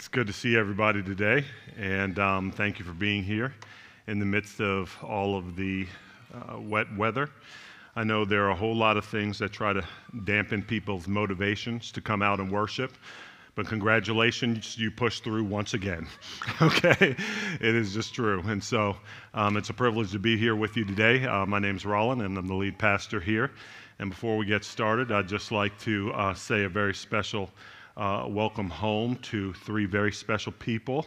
It's good to see everybody today, and um, thank you for being here in the midst of all of the uh, wet weather. I know there are a whole lot of things that try to dampen people's motivations to come out and worship, but congratulations, you pushed through once again. okay? It is just true. And so um, it's a privilege to be here with you today. Uh, my name is Rollin, and I'm the lead pastor here. And before we get started, I'd just like to uh, say a very special uh, welcome home to three very special people.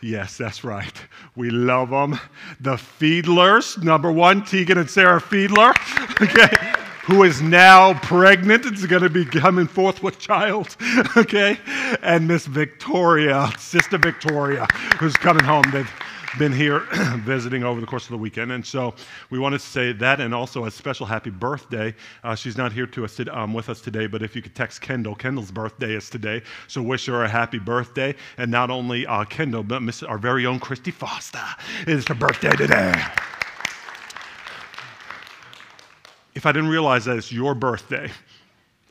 Yes, that's right. We love them. The Fiedlers, number one, Tegan and Sarah Fiedler, okay, who is now pregnant. It's going to be coming forth with child, okay, and Miss Victoria, Sister Victoria, who's coming home. They've, been here visiting over the course of the weekend. And so we wanted to say that and also a special happy birthday. Uh, she's not here to us, um, with us today, but if you could text Kendall, Kendall's birthday is today. So wish her a happy birthday. And not only uh, Kendall, but our very own Christy Foster is her birthday today. If I didn't realize that it's your birthday,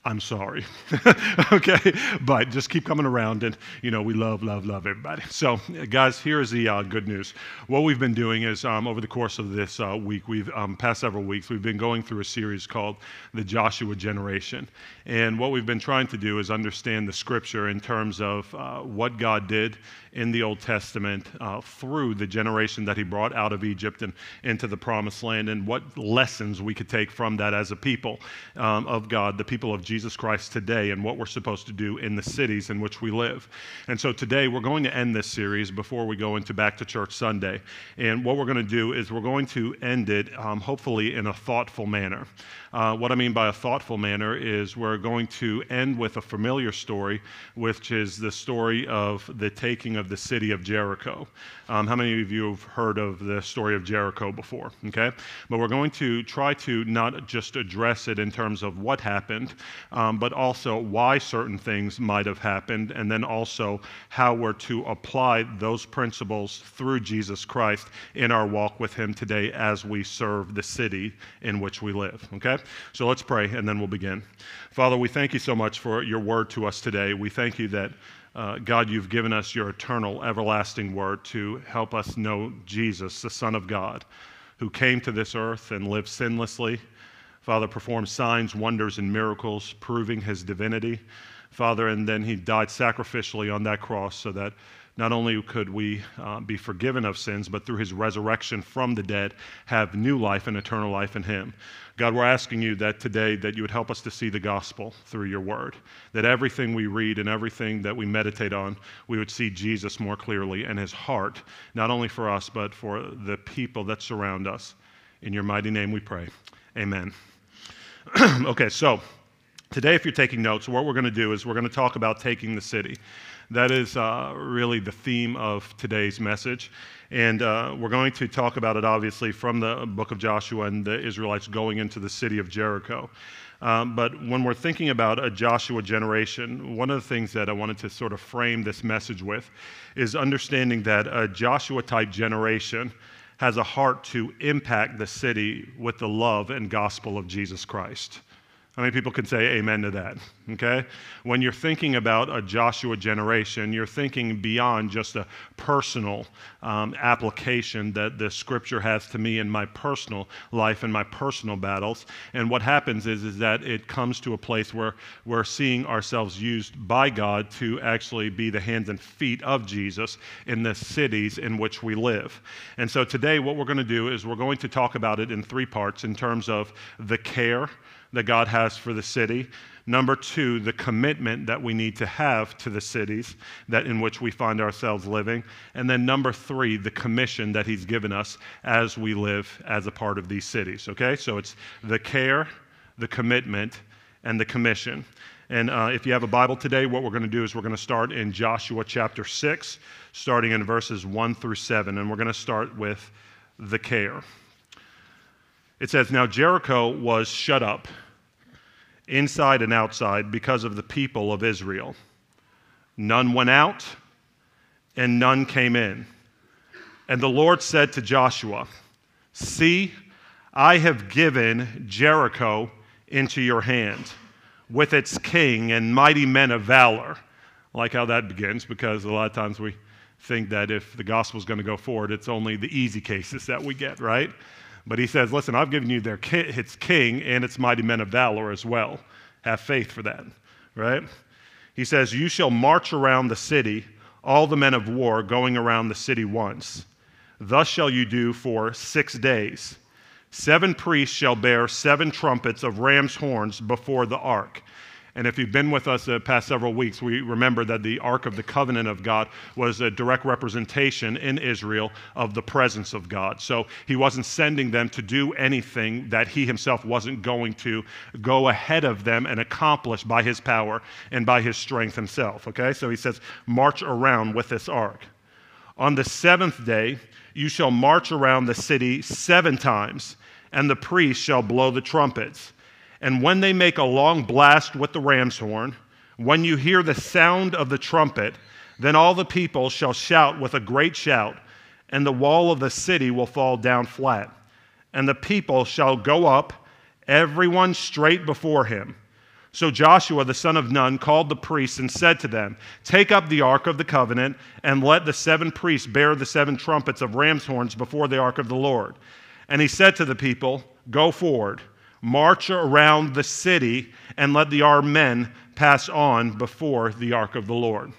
I'm sorry. okay? But just keep coming around, and, you know, we love, love, love everybody. So, guys, here's the uh, good news. What we've been doing is, um, over the course of this uh, week, we've, um, past several weeks, we've been going through a series called The Joshua Generation. And what we've been trying to do is understand the scripture in terms of uh, what God did in the Old Testament uh, through the generation that He brought out of Egypt and into the promised land, and what lessons we could take from that as a people um, of God, the people of Jesus Christ today and what we're supposed to do in the cities in which we live. And so today we're going to end this series before we go into Back to Church Sunday. And what we're going to do is we're going to end it um, hopefully in a thoughtful manner. Uh, what I mean by a thoughtful manner is we're going to end with a familiar story, which is the story of the taking of the city of Jericho. Um, how many of you have heard of the story of Jericho before? Okay? But we're going to try to not just address it in terms of what happened, um, but also why certain things might have happened, and then also how we're to apply those principles through Jesus Christ in our walk with Him today as we serve the city in which we live. Okay? So let's pray and then we'll begin. Father, we thank you so much for your word to us today. We thank you that, uh, God, you've given us your eternal, everlasting word to help us know Jesus, the Son of God, who came to this earth and lived sinlessly. Father, performed signs, wonders, and miracles, proving his divinity. Father, and then he died sacrificially on that cross so that not only could we uh, be forgiven of sins, but through his resurrection from the dead, have new life and eternal life in him. God, we're asking you that today that you would help us to see the gospel through your word, that everything we read and everything that we meditate on, we would see Jesus more clearly and his heart, not only for us, but for the people that surround us. In your mighty name we pray. Amen. okay, so today, if you're taking notes, what we're going to do is we're going to talk about taking the city. That is uh, really the theme of today's message. And uh, we're going to talk about it, obviously, from the book of Joshua and the Israelites going into the city of Jericho. Um, but when we're thinking about a Joshua generation, one of the things that I wanted to sort of frame this message with is understanding that a Joshua type generation has a heart to impact the city with the love and gospel of Jesus Christ. How many people can say amen to that? Okay? When you're thinking about a Joshua generation, you're thinking beyond just a personal um, application that the scripture has to me in my personal life and my personal battles. And what happens is, is that it comes to a place where we're seeing ourselves used by God to actually be the hands and feet of Jesus in the cities in which we live. And so today, what we're going to do is we're going to talk about it in three parts in terms of the care that God has for the city. Number two, the commitment that we need to have to the cities that in which we find ourselves living. And then number three, the commission that He's given us as we live as a part of these cities. Okay? So it's the care, the commitment, and the commission. And uh, if you have a Bible today, what we're going to do is we're going to start in Joshua chapter 6, starting in verses 1 through 7. And we're going to start with the care. It says, Now Jericho was shut up inside and outside because of the people of Israel. None went out and none came in. And the Lord said to Joshua, See, I have given Jericho into your hand with its king and mighty men of valor. I like how that begins because a lot of times we think that if the gospel is going to go forward, it's only the easy cases that we get, right? But he says, listen, I've given you their ki- its king and its mighty men of valor as well. Have faith for that, right? He says, You shall march around the city, all the men of war going around the city once. Thus shall you do for six days. Seven priests shall bear seven trumpets of ram's horns before the ark. And if you've been with us the past several weeks, we remember that the Ark of the Covenant of God was a direct representation in Israel of the presence of God. So he wasn't sending them to do anything that he himself wasn't going to go ahead of them and accomplish by his power and by his strength himself. Okay? So he says, march around with this ark. On the seventh day, you shall march around the city seven times, and the priests shall blow the trumpets. And when they make a long blast with the ram's horn, when you hear the sound of the trumpet, then all the people shall shout with a great shout, and the wall of the city will fall down flat. And the people shall go up, everyone straight before him. So Joshua the son of Nun called the priests and said to them, Take up the ark of the covenant, and let the seven priests bear the seven trumpets of ram's horns before the ark of the Lord. And he said to the people, Go forward march around the city, and let the armed men pass on before the ark of the Lord.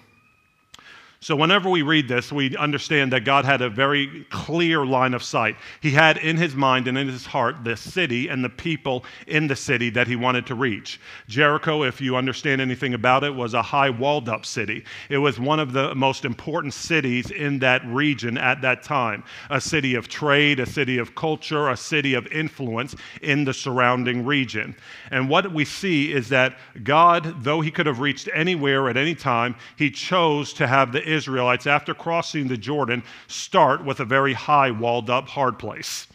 So, whenever we read this, we understand that God had a very clear line of sight. He had in his mind and in his heart the city and the people in the city that he wanted to reach. Jericho, if you understand anything about it, was a high walled up city. It was one of the most important cities in that region at that time a city of trade, a city of culture, a city of influence in the surrounding region. And what we see is that God, though he could have reached anywhere at any time, he chose to have the Israelites, after crossing the Jordan, start with a very high, walled up, hard place.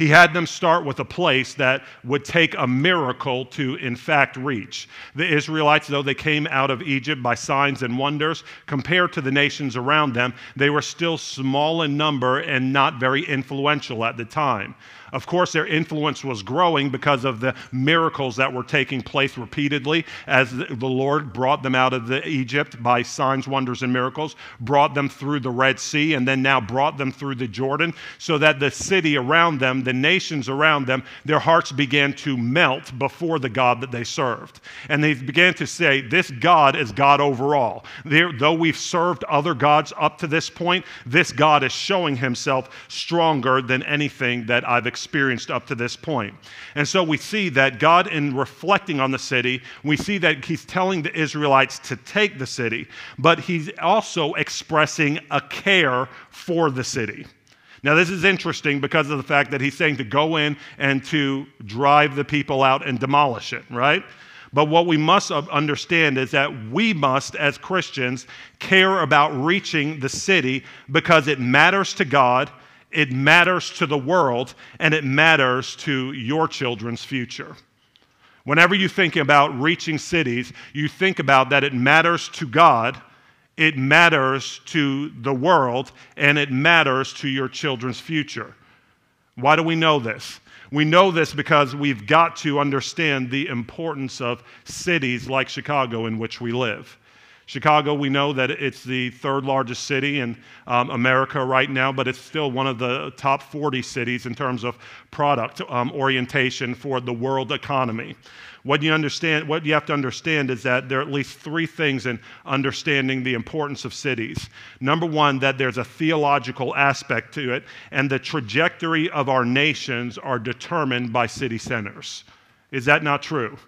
He had them start with a place that would take a miracle to, in fact, reach. The Israelites, though they came out of Egypt by signs and wonders, compared to the nations around them, they were still small in number and not very influential at the time. Of course, their influence was growing because of the miracles that were taking place repeatedly as the Lord brought them out of the Egypt by signs, wonders, and miracles, brought them through the Red Sea, and then now brought them through the Jordan, so that the city around them, the nations around them, their hearts began to melt before the God that they served. And they began to say, This God is God overall. There, though we've served other gods up to this point, this God is showing himself stronger than anything that I've experienced experienced up to this point. And so we see that God, in reflecting on the city, we see that He's telling the Israelites to take the city, but He's also expressing a care for the city. Now, this is interesting because of the fact that he's saying to go in and to drive the people out and demolish it, right? But what we must understand is that we must, as Christians, care about reaching the city because it matters to God it matters to the world and it matters to your children's future. Whenever you think about reaching cities, you think about that it matters to God, it matters to the world, and it matters to your children's future. Why do we know this? We know this because we've got to understand the importance of cities like Chicago in which we live. Chicago, we know that it's the third largest city in um, America right now, but it's still one of the top 40 cities in terms of product um, orientation for the world economy. What you understand, what you have to understand is that there are at least three things in understanding the importance of cities. Number one, that there's a theological aspect to it, and the trajectory of our nations are determined by city centers. Is that not true?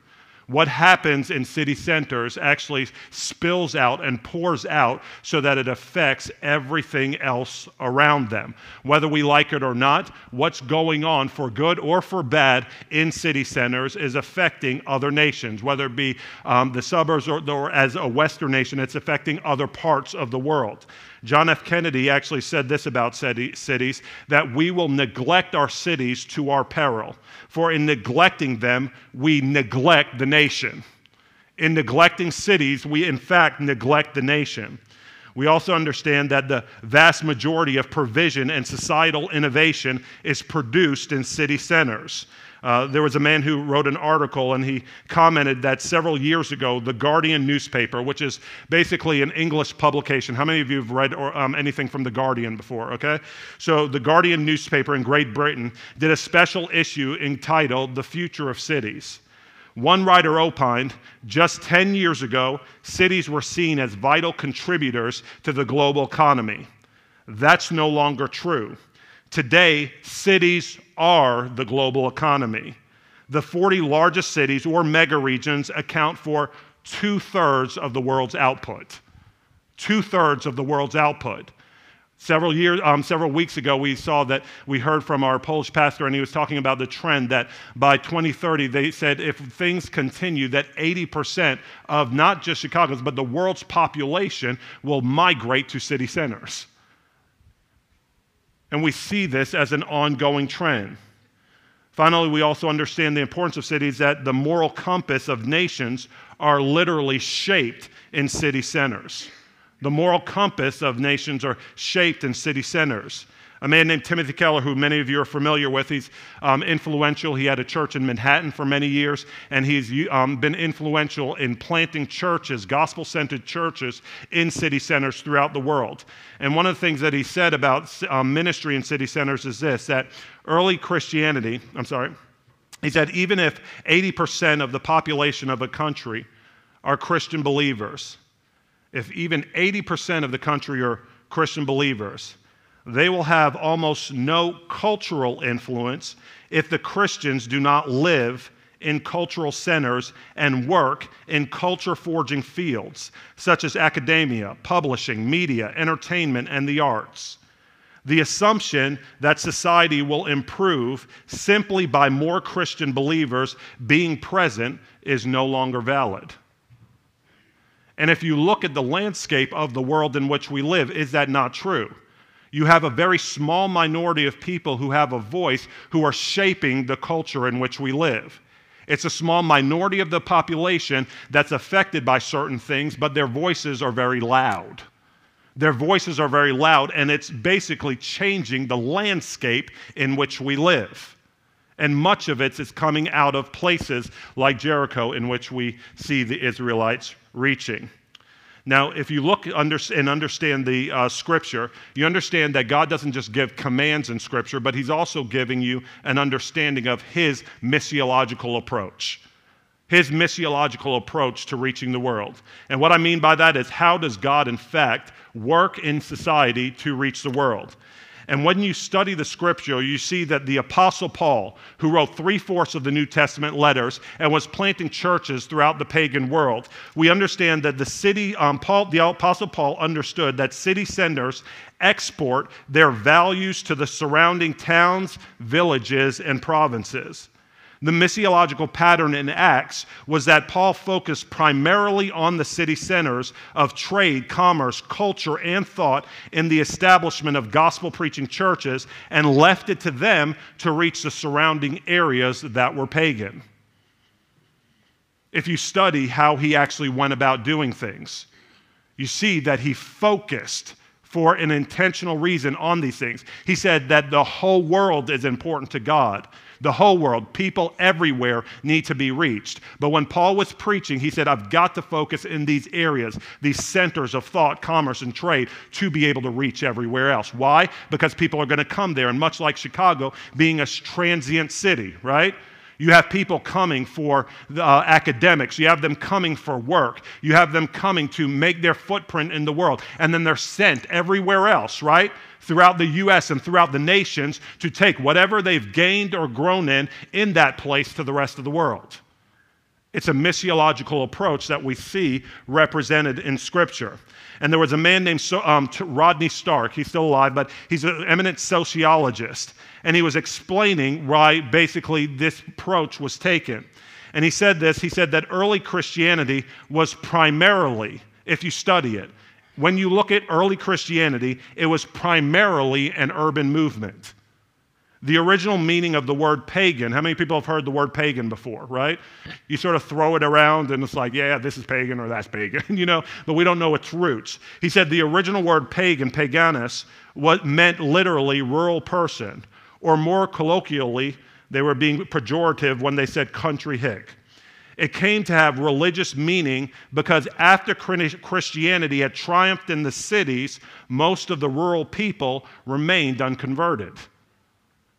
What happens in city centers actually spills out and pours out so that it affects everything else around them. Whether we like it or not, what's going on for good or for bad in city centers is affecting other nations, whether it be um, the suburbs or, or as a Western nation, it's affecting other parts of the world. John F. Kennedy actually said this about cities that we will neglect our cities to our peril. For in neglecting them, we neglect the nation. In neglecting cities, we in fact neglect the nation. We also understand that the vast majority of provision and societal innovation is produced in city centers. Uh, there was a man who wrote an article and he commented that several years ago, the Guardian newspaper, which is basically an English publication. How many of you have read or, um, anything from the Guardian before? Okay. So, the Guardian newspaper in Great Britain did a special issue entitled The Future of Cities. One writer opined just 10 years ago, cities were seen as vital contributors to the global economy. That's no longer true. Today, cities are the global economy. The 40 largest cities or mega regions account for two thirds of the world's output. Two thirds of the world's output. Several years, um, several weeks ago, we saw that we heard from our Polish pastor, and he was talking about the trend that by 2030, they said if things continue, that 80% of not just Chicago's, but the world's population will migrate to city centers. And we see this as an ongoing trend. Finally, we also understand the importance of cities that the moral compass of nations are literally shaped in city centers. The moral compass of nations are shaped in city centers. A man named Timothy Keller, who many of you are familiar with, he's um, influential. He had a church in Manhattan for many years, and he's um, been influential in planting churches, gospel centered churches, in city centers throughout the world. And one of the things that he said about um, ministry in city centers is this that early Christianity, I'm sorry, he said, even if 80% of the population of a country are Christian believers, if even 80% of the country are Christian believers, they will have almost no cultural influence if the Christians do not live in cultural centers and work in culture forging fields such as academia, publishing, media, entertainment, and the arts. The assumption that society will improve simply by more Christian believers being present is no longer valid. And if you look at the landscape of the world in which we live, is that not true? You have a very small minority of people who have a voice who are shaping the culture in which we live. It's a small minority of the population that's affected by certain things, but their voices are very loud. Their voices are very loud, and it's basically changing the landscape in which we live. And much of it is coming out of places like Jericho, in which we see the Israelites reaching. Now, if you look under, and understand the uh, scripture, you understand that God doesn't just give commands in scripture, but He's also giving you an understanding of His missiological approach. His missiological approach to reaching the world. And what I mean by that is, how does God, in fact, work in society to reach the world? And when you study the scripture, you see that the Apostle Paul, who wrote three fourths of the New Testament letters and was planting churches throughout the pagan world, we understand that the city, um, Paul, the Apostle Paul understood that city centers export their values to the surrounding towns, villages, and provinces. The missiological pattern in Acts was that Paul focused primarily on the city centers of trade, commerce, culture, and thought in the establishment of gospel preaching churches and left it to them to reach the surrounding areas that were pagan. If you study how he actually went about doing things, you see that he focused for an intentional reason on these things. He said that the whole world is important to God. The whole world, people everywhere need to be reached. But when Paul was preaching, he said, I've got to focus in these areas, these centers of thought, commerce, and trade to be able to reach everywhere else. Why? Because people are going to come there. And much like Chicago being a transient city, right? You have people coming for uh, academics. You have them coming for work. You have them coming to make their footprint in the world. And then they're sent everywhere else, right? throughout the U.S. and throughout the nations to take whatever they've gained or grown in in that place to the rest of the world. It's a missiological approach that we see represented in Scripture. And there was a man named um, Rodney Stark. He's still alive, but he's an eminent sociologist. And he was explaining why basically this approach was taken. And he said this he said that early Christianity was primarily, if you study it, when you look at early Christianity, it was primarily an urban movement. The original meaning of the word pagan, how many people have heard the word pagan before, right? You sort of throw it around and it's like, yeah, this is pagan or that's pagan, you know, but we don't know its roots. He said the original word pagan, paganus, what meant literally rural person, or more colloquially, they were being pejorative when they said country hick. It came to have religious meaning because after Christianity had triumphed in the cities, most of the rural people remained unconverted.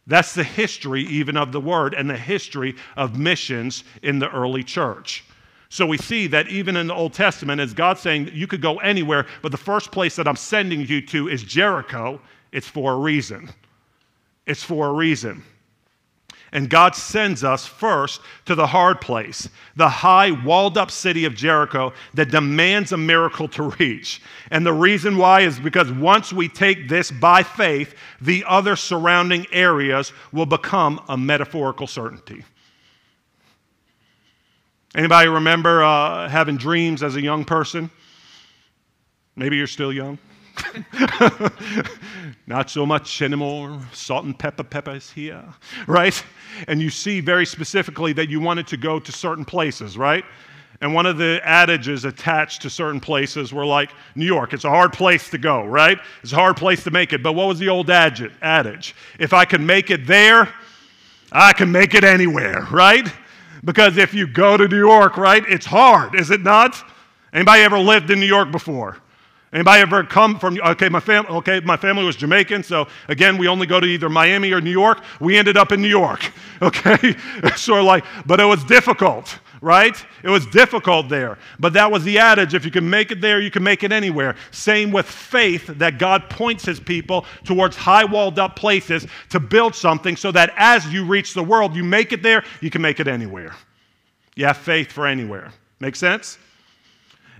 That's the history, even of the word, and the history of missions in the early church. So we see that even in the Old Testament, as God saying you could go anywhere, but the first place that I'm sending you to is Jericho, it's for a reason. It's for a reason. And God sends us first to the hard place, the high, walled up city of Jericho that demands a miracle to reach. And the reason why is because once we take this by faith, the other surrounding areas will become a metaphorical certainty. Anybody remember uh, having dreams as a young person? Maybe you're still young. Not so much anymore. Salt and pepper peppers here, right? And you see very specifically that you wanted to go to certain places, right? And one of the adages attached to certain places were like New York, it's a hard place to go, right? It's a hard place to make it. But what was the old adage? If I can make it there, I can make it anywhere, right? Because if you go to New York, right, it's hard, is it not? Anybody ever lived in New York before? Anybody ever come from, okay, my, fam- okay, my family was Jamaican, so again, we only go to either Miami or New York. We ended up in New York, okay? sort of like, but it was difficult, right? It was difficult there. But that was the adage if you can make it there, you can make it anywhere. Same with faith, that God points his people towards high walled up places to build something so that as you reach the world, you make it there, you can make it anywhere. You have faith for anywhere. Make sense?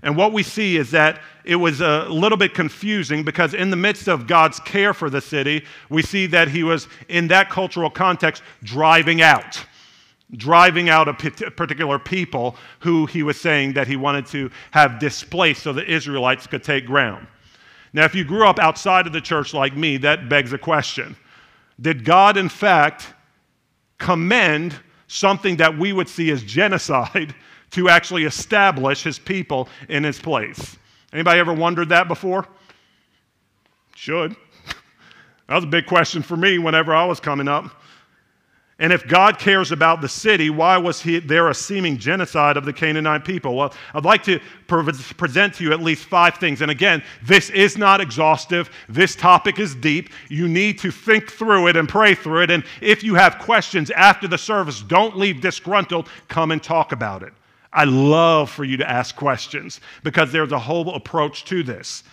And what we see is that it was a little bit confusing because, in the midst of God's care for the city, we see that he was, in that cultural context, driving out. Driving out a particular people who he was saying that he wanted to have displaced so the Israelites could take ground. Now, if you grew up outside of the church like me, that begs a question Did God, in fact, commend something that we would see as genocide to actually establish his people in his place. Anybody ever wondered that before? Should. That was a big question for me whenever I was coming up. And if God cares about the city, why was he, there a seeming genocide of the Canaanite people? Well, I'd like to pre- present to you at least five things. And again, this is not exhaustive. This topic is deep. You need to think through it and pray through it. And if you have questions after the service, don't leave disgruntled. Come and talk about it. I love for you to ask questions because there's a whole approach to this.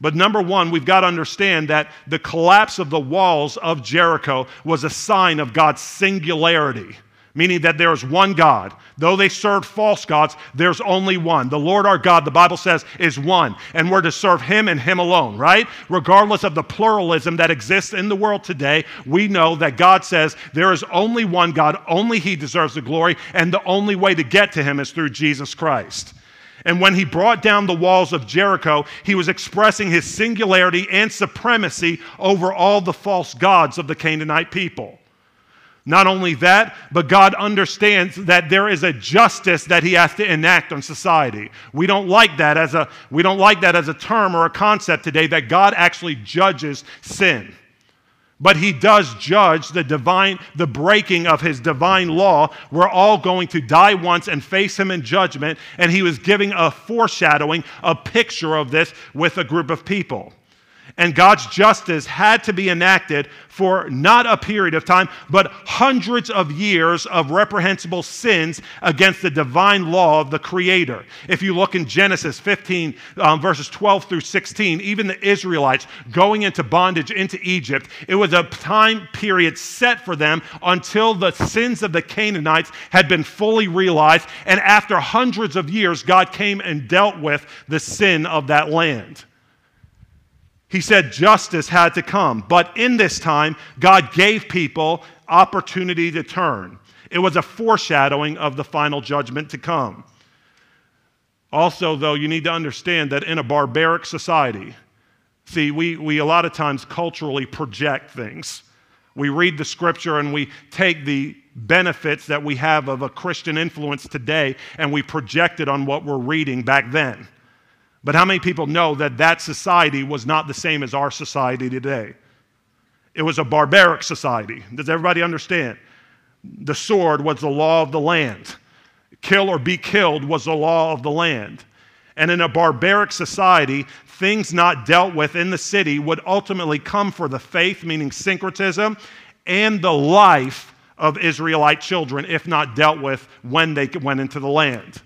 But number one, we've got to understand that the collapse of the walls of Jericho was a sign of God's singularity meaning that there is one God. Though they served false gods, there's only one. The Lord our God, the Bible says, is one, and we're to serve Him and Him alone, right? Regardless of the pluralism that exists in the world today, we know that God says there is only one God, only He deserves the glory, and the only way to get to Him is through Jesus Christ. And when he brought down the walls of Jericho, he was expressing his singularity and supremacy over all the false gods of the Canaanite people. Not only that, but God understands that there is a justice that he has to enact on society. We don't like that as a we don't like that as a term or a concept today that God actually judges sin. But he does judge the divine the breaking of his divine law. We're all going to die once and face him in judgment, and he was giving a foreshadowing, a picture of this with a group of people and God's justice had to be enacted for not a period of time, but hundreds of years of reprehensible sins against the divine law of the Creator. If you look in Genesis 15, um, verses 12 through 16, even the Israelites going into bondage into Egypt, it was a time period set for them until the sins of the Canaanites had been fully realized. And after hundreds of years, God came and dealt with the sin of that land. He said justice had to come. But in this time, God gave people opportunity to turn. It was a foreshadowing of the final judgment to come. Also, though, you need to understand that in a barbaric society, see, we, we a lot of times culturally project things. We read the scripture and we take the benefits that we have of a Christian influence today and we project it on what we're reading back then. But how many people know that that society was not the same as our society today? It was a barbaric society. Does everybody understand? The sword was the law of the land. Kill or be killed was the law of the land. And in a barbaric society, things not dealt with in the city would ultimately come for the faith, meaning syncretism, and the life of Israelite children, if not dealt with when they went into the land.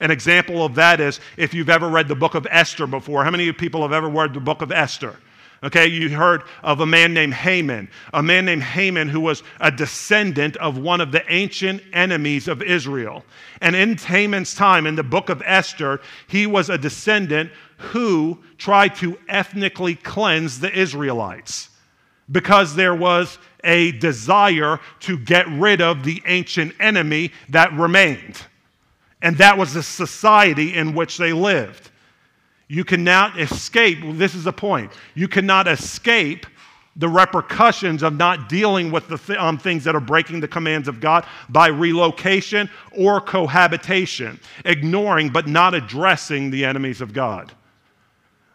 An example of that is if you've ever read the book of Esther before. How many people have ever read the book of Esther? Okay, you heard of a man named Haman, a man named Haman who was a descendant of one of the ancient enemies of Israel. And in Haman's time, in the book of Esther, he was a descendant who tried to ethnically cleanse the Israelites because there was a desire to get rid of the ancient enemy that remained. And that was the society in which they lived. You cannot escape, this is the point, you cannot escape the repercussions of not dealing with the th- um, things that are breaking the commands of God by relocation or cohabitation, ignoring but not addressing the enemies of God.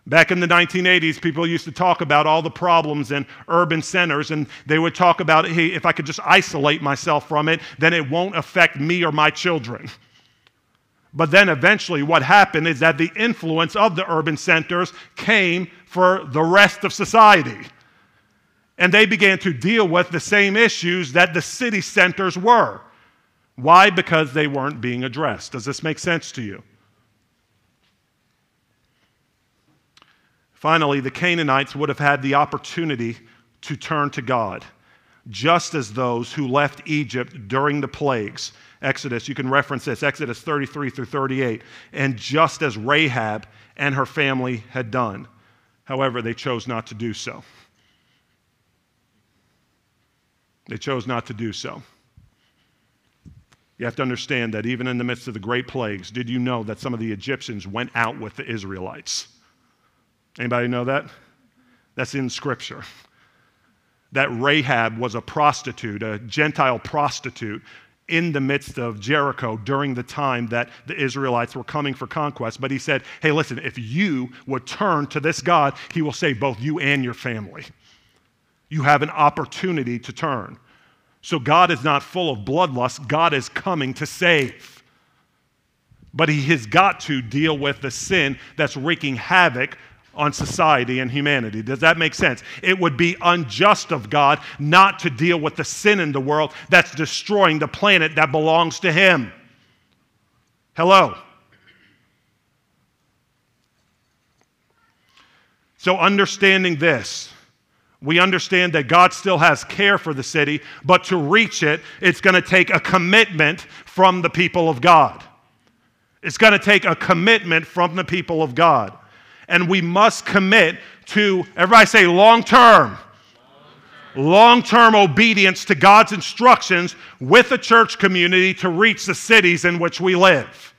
Back in the 1980s, people used to talk about all the problems in urban centers, and they would talk about, hey, if I could just isolate myself from it, then it won't affect me or my children. But then eventually, what happened is that the influence of the urban centers came for the rest of society. And they began to deal with the same issues that the city centers were. Why? Because they weren't being addressed. Does this make sense to you? Finally, the Canaanites would have had the opportunity to turn to God, just as those who left Egypt during the plagues Exodus. You can reference this, Exodus 33 through 38. And just as Rahab and her family had done. However, they chose not to do so. They chose not to do so. You have to understand that even in the midst of the great plagues, did you know that some of the Egyptians went out with the Israelites? Anybody know that? That's in scripture. That Rahab was a prostitute, a Gentile prostitute in the midst of Jericho during the time that the Israelites were coming for conquest. But he said, Hey, listen, if you would turn to this God, he will save both you and your family. You have an opportunity to turn. So God is not full of bloodlust, God is coming to save. But he has got to deal with the sin that's wreaking havoc on society and humanity. Does that make sense? It would be unjust of God not to deal with the sin in the world that's destroying the planet that belongs to Him. Hello. So, understanding this, we understand that God still has care for the city, but to reach it, it's going to take a commitment from the people of God. It's going to take a commitment from the people of God and we must commit to, everybody say, long term. Long term obedience to God's instructions with the church community to reach the cities in which we live.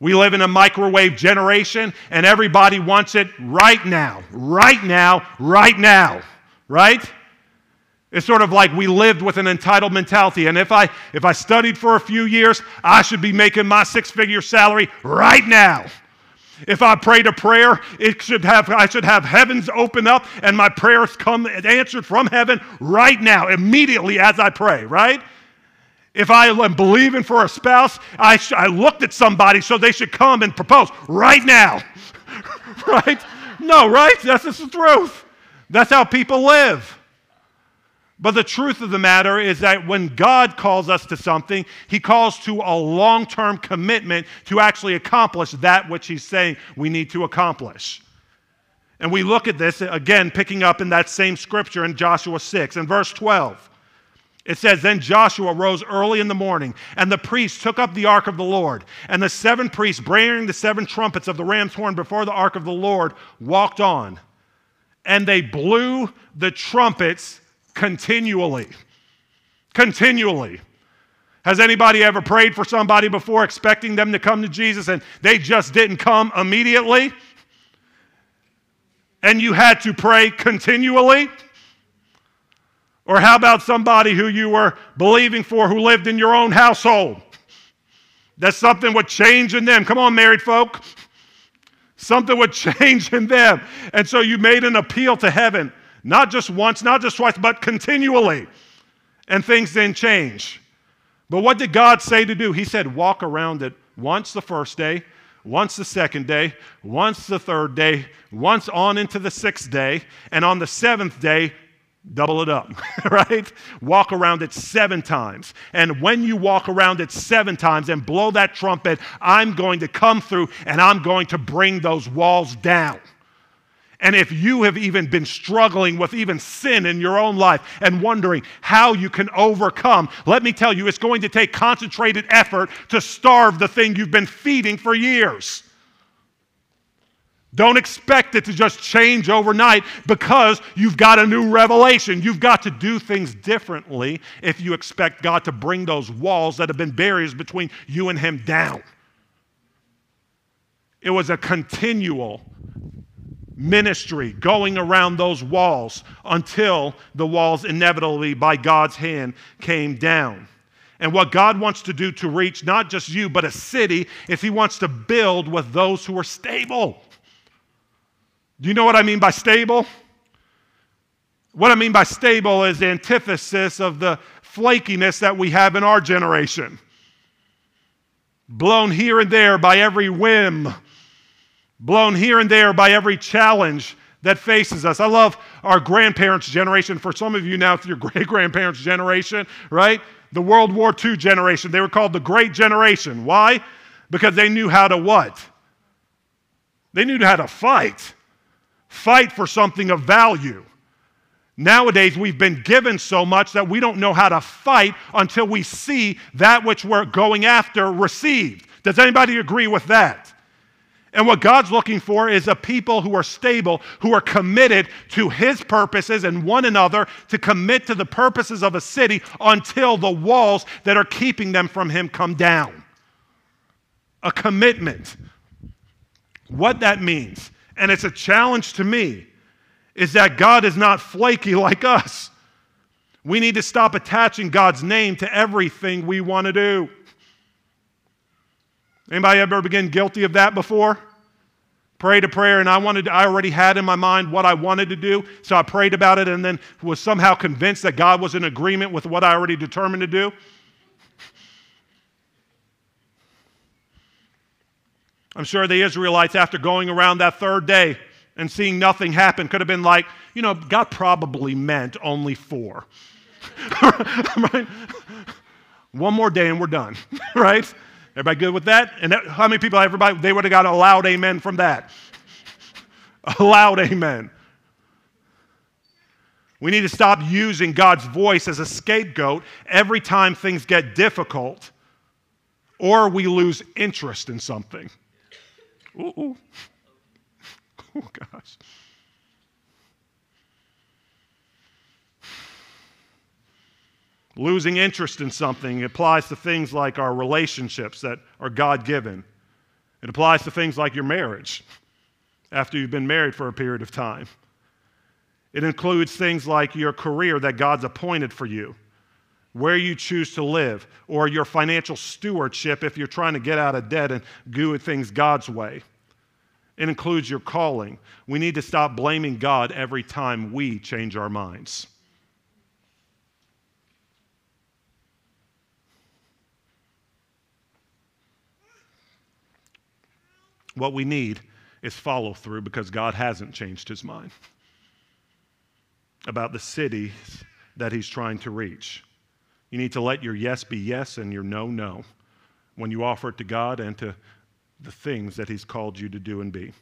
We live in a microwave generation and everybody wants it right now, right now, right now, right? It's sort of like we lived with an entitled mentality. And if I, if I studied for a few years, I should be making my six figure salary right now. If I prayed a prayer, it should have, I should have heavens open up and my prayers come answered from heaven right now, immediately as I pray, right? If I am believing for a spouse, I, sh- I looked at somebody so they should come and propose right now, right? No, right? That's just the truth. That's how people live. But the truth of the matter is that when God calls us to something, He calls to a long term commitment to actually accomplish that which He's saying we need to accomplish. And we look at this again, picking up in that same scripture in Joshua 6 and verse 12. It says, Then Joshua rose early in the morning, and the priests took up the ark of the Lord. And the seven priests, bearing the seven trumpets of the ram's horn before the ark of the Lord, walked on. And they blew the trumpets continually. Continually. Has anybody ever prayed for somebody before expecting them to come to Jesus and they just didn't come immediately? And you had to pray continually? Or how about somebody who you were believing for who lived in your own household? That something would change in them. Come on, married folk. Something would change in them. And so you made an appeal to heaven, not just once, not just twice, but continually. And things didn't change. But what did God say to do? He said, walk around it once the first day, once the second day, once the third day, once on into the sixth day, and on the seventh day, double it up, right? Walk around it seven times. And when you walk around it seven times and blow that trumpet, I'm going to come through and I'm going to bring those walls down. And if you have even been struggling with even sin in your own life and wondering how you can overcome, let me tell you, it's going to take concentrated effort to starve the thing you've been feeding for years. Don't expect it to just change overnight because you've got a new revelation. You've got to do things differently if you expect God to bring those walls that have been barriers between you and Him down. It was a continual ministry going around those walls until the walls inevitably, by God's hand, came down. And what God wants to do to reach not just you, but a city, is He wants to build with those who are stable. Do you know what I mean by stable? What I mean by stable is the antithesis of the flakiness that we have in our generation. Blown here and there by every whim, blown here and there by every challenge that faces us. I love our grandparents' generation. For some of you now, it's your great grandparents' generation, right? The World War II generation. They were called the Great Generation. Why? Because they knew how to what? They knew how to fight fight for something of value. Nowadays, we've been given so much that we don't know how to fight until we see that which we're going after received. Does anybody agree with that? And what God's looking for is a people who are stable, who are committed to His purposes and one another to commit to the purposes of a city until the walls that are keeping them from Him come down. A commitment. What that means and it's a challenge to me, is that God is not flaky like us. We need to stop attaching God's name to everything we want to do. Anybody ever been guilty of that before? Prayed a prayer and I wanted I already had in my mind what I wanted to do, so I prayed about it and then was somehow convinced that God was in agreement with what I already determined to do. I'm sure the Israelites, after going around that third day and seeing nothing happen, could have been like, you know, God probably meant only four. right? One more day and we're done, right? Everybody good with that? And that, how many people, everybody, they would have got a loud amen from that? A loud amen. We need to stop using God's voice as a scapegoat every time things get difficult or we lose interest in something. Ooh. Oh, gosh. Losing interest in something applies to things like our relationships that are God given. It applies to things like your marriage after you've been married for a period of time. It includes things like your career that God's appointed for you where you choose to live, or your financial stewardship if you're trying to get out of debt and do things God's way. It includes your calling. We need to stop blaming God every time we change our minds. What we need is follow through because God hasn't changed his mind about the cities that he's trying to reach. You need to let your yes be yes and your no, no when you offer it to God and to the things that He's called you to do and be.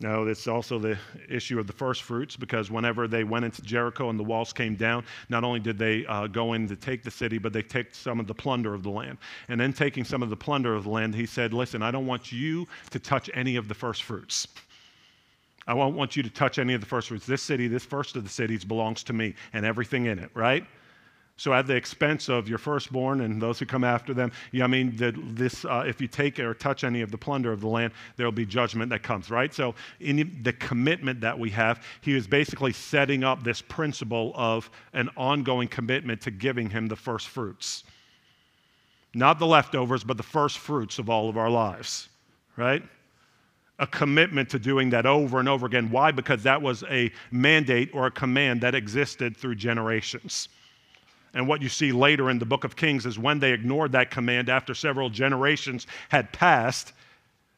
Now, it's also the issue of the first fruits because whenever they went into Jericho and the walls came down, not only did they uh, go in to take the city, but they take some of the plunder of the land. And then taking some of the plunder of the land, he said, Listen, I don't want you to touch any of the first fruits. I won't want you to touch any of the first fruits. This city, this first of the cities belongs to me and everything in it, right? So, at the expense of your firstborn and those who come after them, yeah, I mean, the, this, uh, if you take or touch any of the plunder of the land, there will be judgment that comes, right? So, in the commitment that we have, he is basically setting up this principle of an ongoing commitment to giving him the first fruits. Not the leftovers, but the first fruits of all of our lives, right? a commitment to doing that over and over again. Why? Because that was a mandate or a command that existed through generations. And what you see later in the book of Kings is when they ignored that command after several generations had passed,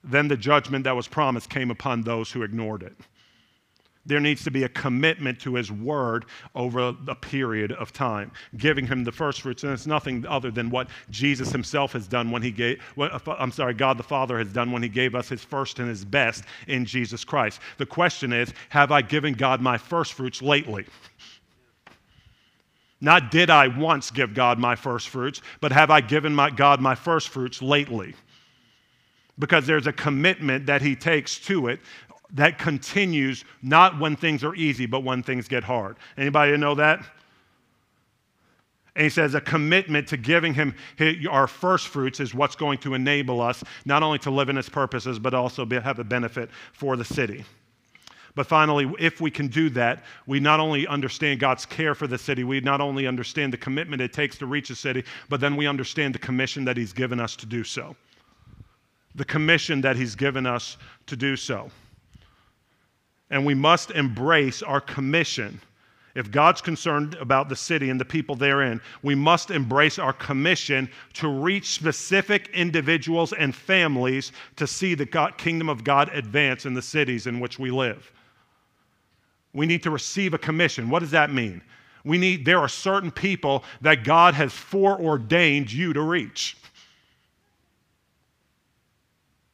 then the judgment that was promised came upon those who ignored it. There needs to be a commitment to his word over a period of time, giving him the first fruits. And it's nothing other than what Jesus himself has done when he gave, uh, I'm sorry, God the Father has done when he gave us his first and his best in Jesus Christ. The question is, have I given God my first fruits lately? Not did I once give God my first fruits, but have I given my God my first fruits lately? Because there's a commitment that he takes to it that continues not when things are easy, but when things get hard. Anybody know that? And he says a commitment to giving him our first fruits is what's going to enable us not only to live in his purposes, but also have a benefit for the city. But finally, if we can do that, we not only understand God's care for the city, we not only understand the commitment it takes to reach a city, but then we understand the commission that He's given us to do so. The commission that He's given us to do so. And we must embrace our commission. If God's concerned about the city and the people therein, we must embrace our commission to reach specific individuals and families to see the God, kingdom of God advance in the cities in which we live. We need to receive a commission. What does that mean? We need, there are certain people that God has foreordained you to reach.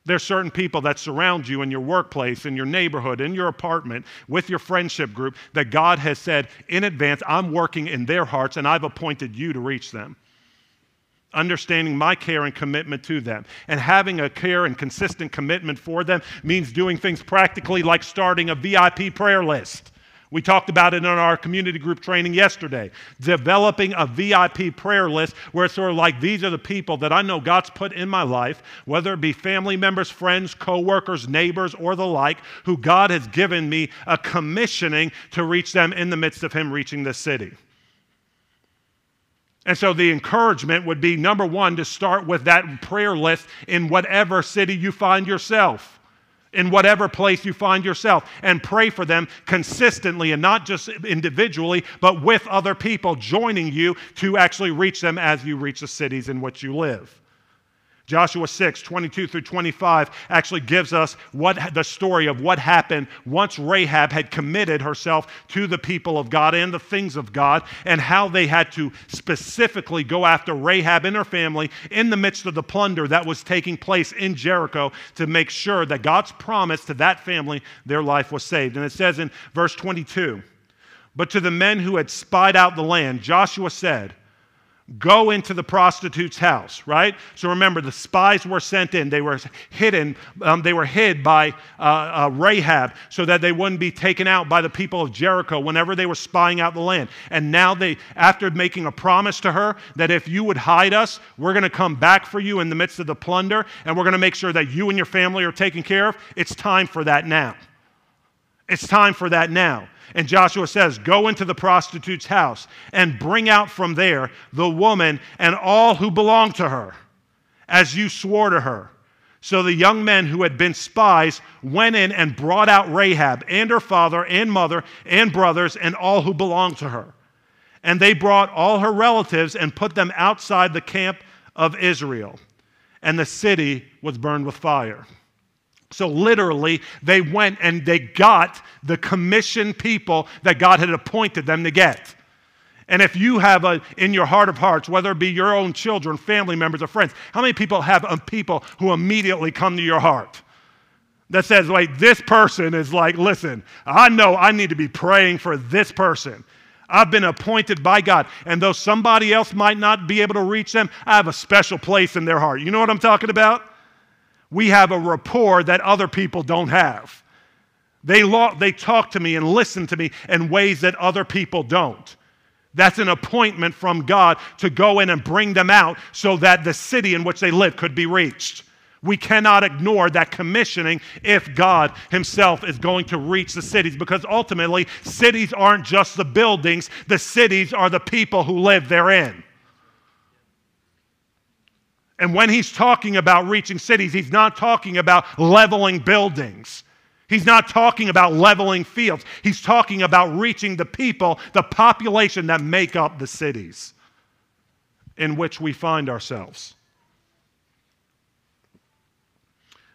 There's certain people that surround you in your workplace, in your neighborhood, in your apartment, with your friendship group that God has said in advance, I'm working in their hearts and I've appointed you to reach them. Understanding my care and commitment to them. And having a care and consistent commitment for them means doing things practically like starting a VIP prayer list. We talked about it in our community group training yesterday. Developing a VIP prayer list where it's sort of like these are the people that I know God's put in my life, whether it be family members, friends, coworkers, neighbors, or the like, who God has given me a commissioning to reach them in the midst of Him reaching the city. And so the encouragement would be number one, to start with that prayer list in whatever city you find yourself in whatever place you find yourself and pray for them consistently and not just individually, but with other people joining you to actually reach them as you reach the cities in which you live. Joshua 6, 22 through 25 actually gives us what the story of what happened once Rahab had committed herself to the people of God and the things of God, and how they had to specifically go after Rahab and her family in the midst of the plunder that was taking place in Jericho to make sure that God's promise to that family, their life was saved. And it says in verse 22 But to the men who had spied out the land, Joshua said, go into the prostitute's house right? So remember the spies were sent in. They were hidden um, they were hid by uh, uh, rahab so that they wouldn't be taken out by the people of jericho whenever they were spying out the land. And now they after making a promise to her that if you would hide us we're going to come back for you in the midst of the plunder and we're going to make sure that you and your family are taken care of it's time for that now it's time for that now and Joshua says, Go into the prostitute's house and bring out from there the woman and all who belong to her, as you swore to her. So the young men who had been spies went in and brought out Rahab and her father and mother and brothers and all who belonged to her. And they brought all her relatives and put them outside the camp of Israel. And the city was burned with fire. So, literally, they went and they got the commissioned people that God had appointed them to get. And if you have a, in your heart of hearts, whether it be your own children, family members, or friends, how many people have um, people who immediately come to your heart? That says, like, this person is like, listen, I know I need to be praying for this person. I've been appointed by God. And though somebody else might not be able to reach them, I have a special place in their heart. You know what I'm talking about? We have a rapport that other people don't have. They, lo- they talk to me and listen to me in ways that other people don't. That's an appointment from God to go in and bring them out so that the city in which they live could be reached. We cannot ignore that commissioning if God Himself is going to reach the cities because ultimately, cities aren't just the buildings, the cities are the people who live therein. And when He's talking about reaching cities, He's not talking about leveling buildings. He's not talking about leveling fields. He's talking about reaching the people, the population that make up the cities in which we find ourselves.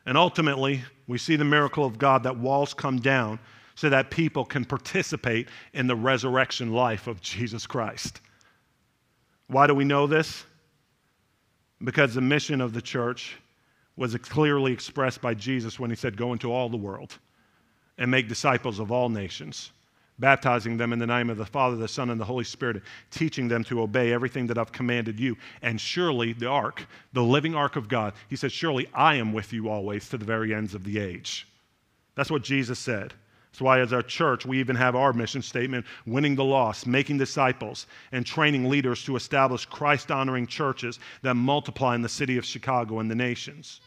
And ultimately, we see the miracle of God that walls come down so that people can participate in the resurrection life of Jesus Christ. Why do we know this? Because the mission of the church was clearly expressed by Jesus when he said, Go into all the world and make disciples of all nations baptizing them in the name of the Father, the Son, and the Holy Spirit, teaching them to obey everything that I've commanded you. And surely the ark, the living ark of God, he said, Surely I am with you always to the very ends of the age. That's what Jesus said. That's why, as our church, we even have our mission statement winning the lost, making disciples, and training leaders to establish Christ honoring churches that multiply in the city of Chicago and the nations.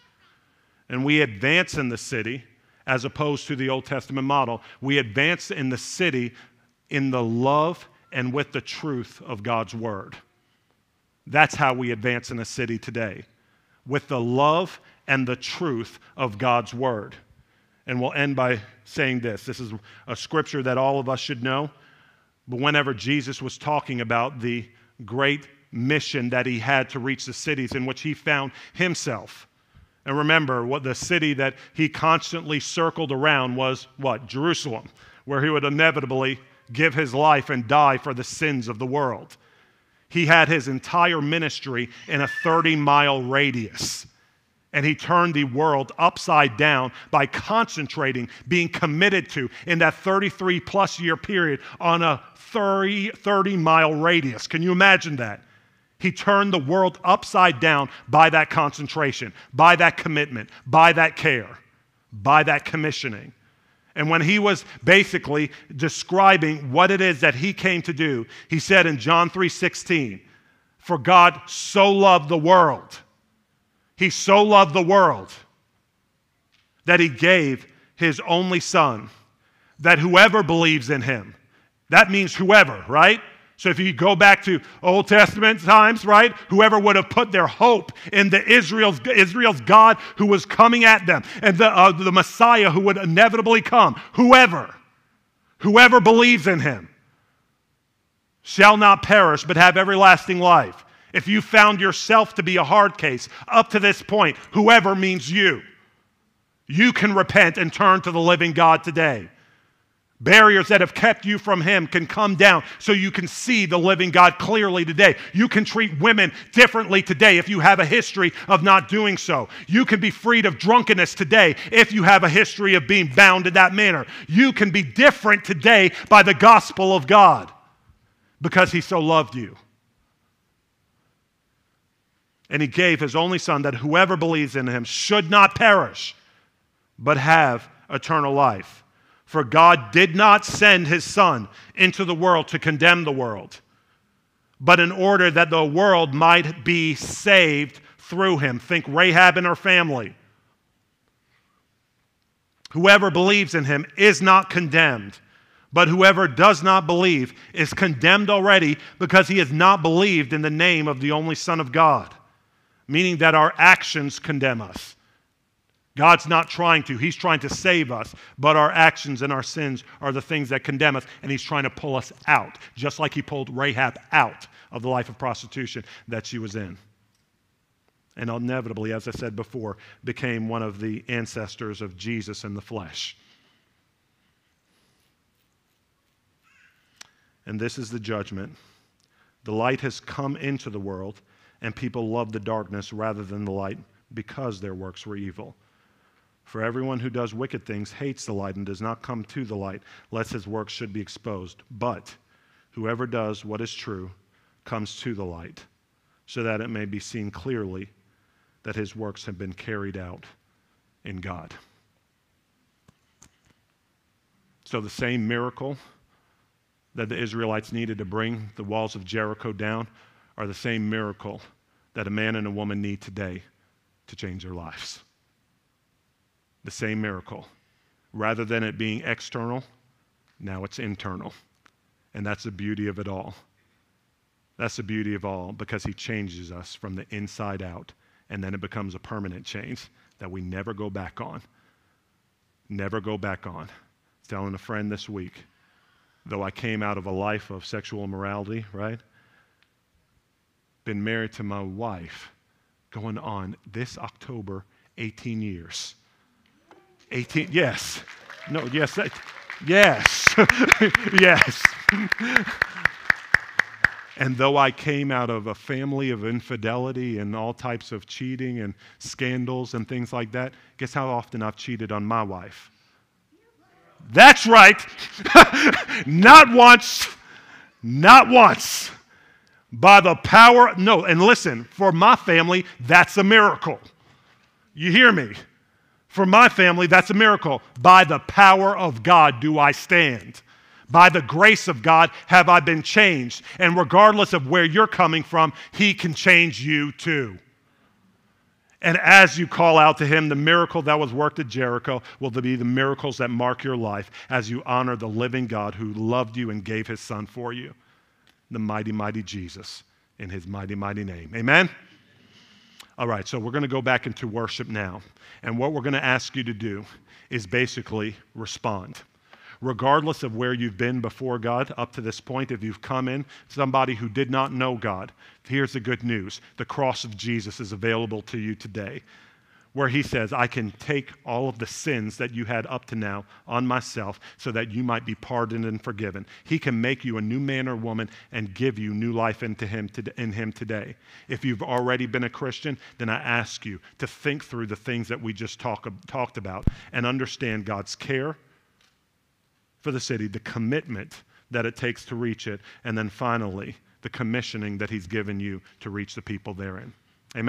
And we advance in the city as opposed to the Old Testament model. We advance in the city in the love and with the truth of God's word. That's how we advance in a city today, with the love and the truth of God's word. And we'll end by saying this this is a scripture that all of us should know. But whenever Jesus was talking about the great mission that he had to reach the cities in which he found himself, and remember, what the city that he constantly circled around was what? Jerusalem, where he would inevitably give his life and die for the sins of the world. He had his entire ministry in a 30 mile radius. And he turned the world upside down by concentrating, being committed to, in that 33 plus year period, on a 30, 30 mile radius. Can you imagine that? He turned the world upside down by that concentration, by that commitment, by that care, by that commissioning. And when he was basically describing what it is that he came to do, he said in John 3:16, "For God so loved the world. He so loved the world that he gave his only son that whoever believes in him, that means whoever, right? So if you go back to Old Testament times, right? Whoever would have put their hope in the Israel's, Israel's God who was coming at them and the, uh, the Messiah who would inevitably come, whoever, whoever believes in him shall not perish but have everlasting life. If you found yourself to be a hard case up to this point, whoever means you, you can repent and turn to the living God today. Barriers that have kept you from Him can come down so you can see the living God clearly today. You can treat women differently today if you have a history of not doing so. You can be freed of drunkenness today if you have a history of being bound in that manner. You can be different today by the gospel of God because He so loved you. And He gave His only Son that whoever believes in Him should not perish, but have eternal life. For God did not send his Son into the world to condemn the world, but in order that the world might be saved through him. Think Rahab and her family. Whoever believes in him is not condemned, but whoever does not believe is condemned already because he has not believed in the name of the only Son of God, meaning that our actions condemn us. God's not trying to. He's trying to save us, but our actions and our sins are the things that condemn us, and He's trying to pull us out, just like He pulled Rahab out of the life of prostitution that she was in. And inevitably, as I said before, became one of the ancestors of Jesus in the flesh. And this is the judgment. The light has come into the world, and people loved the darkness rather than the light because their works were evil. For everyone who does wicked things hates the light and does not come to the light, lest his works should be exposed. But whoever does what is true comes to the light, so that it may be seen clearly that his works have been carried out in God. So the same miracle that the Israelites needed to bring the walls of Jericho down are the same miracle that a man and a woman need today to change their lives. The same miracle. Rather than it being external, now it's internal. And that's the beauty of it all. That's the beauty of all because he changes us from the inside out. And then it becomes a permanent change that we never go back on. Never go back on. telling a friend this week, though I came out of a life of sexual immorality, right? Been married to my wife going on this October 18 years. 18, yes. No, yes, that, yes, yes. and though I came out of a family of infidelity and all types of cheating and scandals and things like that, guess how often I've cheated on my wife? That's right. not once, not once. By the power, no, and listen, for my family, that's a miracle. You hear me? For my family, that's a miracle. By the power of God do I stand. By the grace of God have I been changed. And regardless of where you're coming from, He can change you too. And as you call out to Him, the miracle that was worked at Jericho will be the miracles that mark your life as you honor the living God who loved you and gave His Son for you, the mighty, mighty Jesus, in His mighty, mighty name. Amen. All right, so we're going to go back into worship now. And what we're going to ask you to do is basically respond. Regardless of where you've been before God up to this point, if you've come in somebody who did not know God, here's the good news the cross of Jesus is available to you today where he says, I can take all of the sins that you had up to now on myself so that you might be pardoned and forgiven. He can make you a new man or woman and give you new life into him to, in him today. If you've already been a Christian, then I ask you to think through the things that we just talk, talked about and understand God's care for the city, the commitment that it takes to reach it, and then finally, the commissioning that he's given you to reach the people therein. Amen?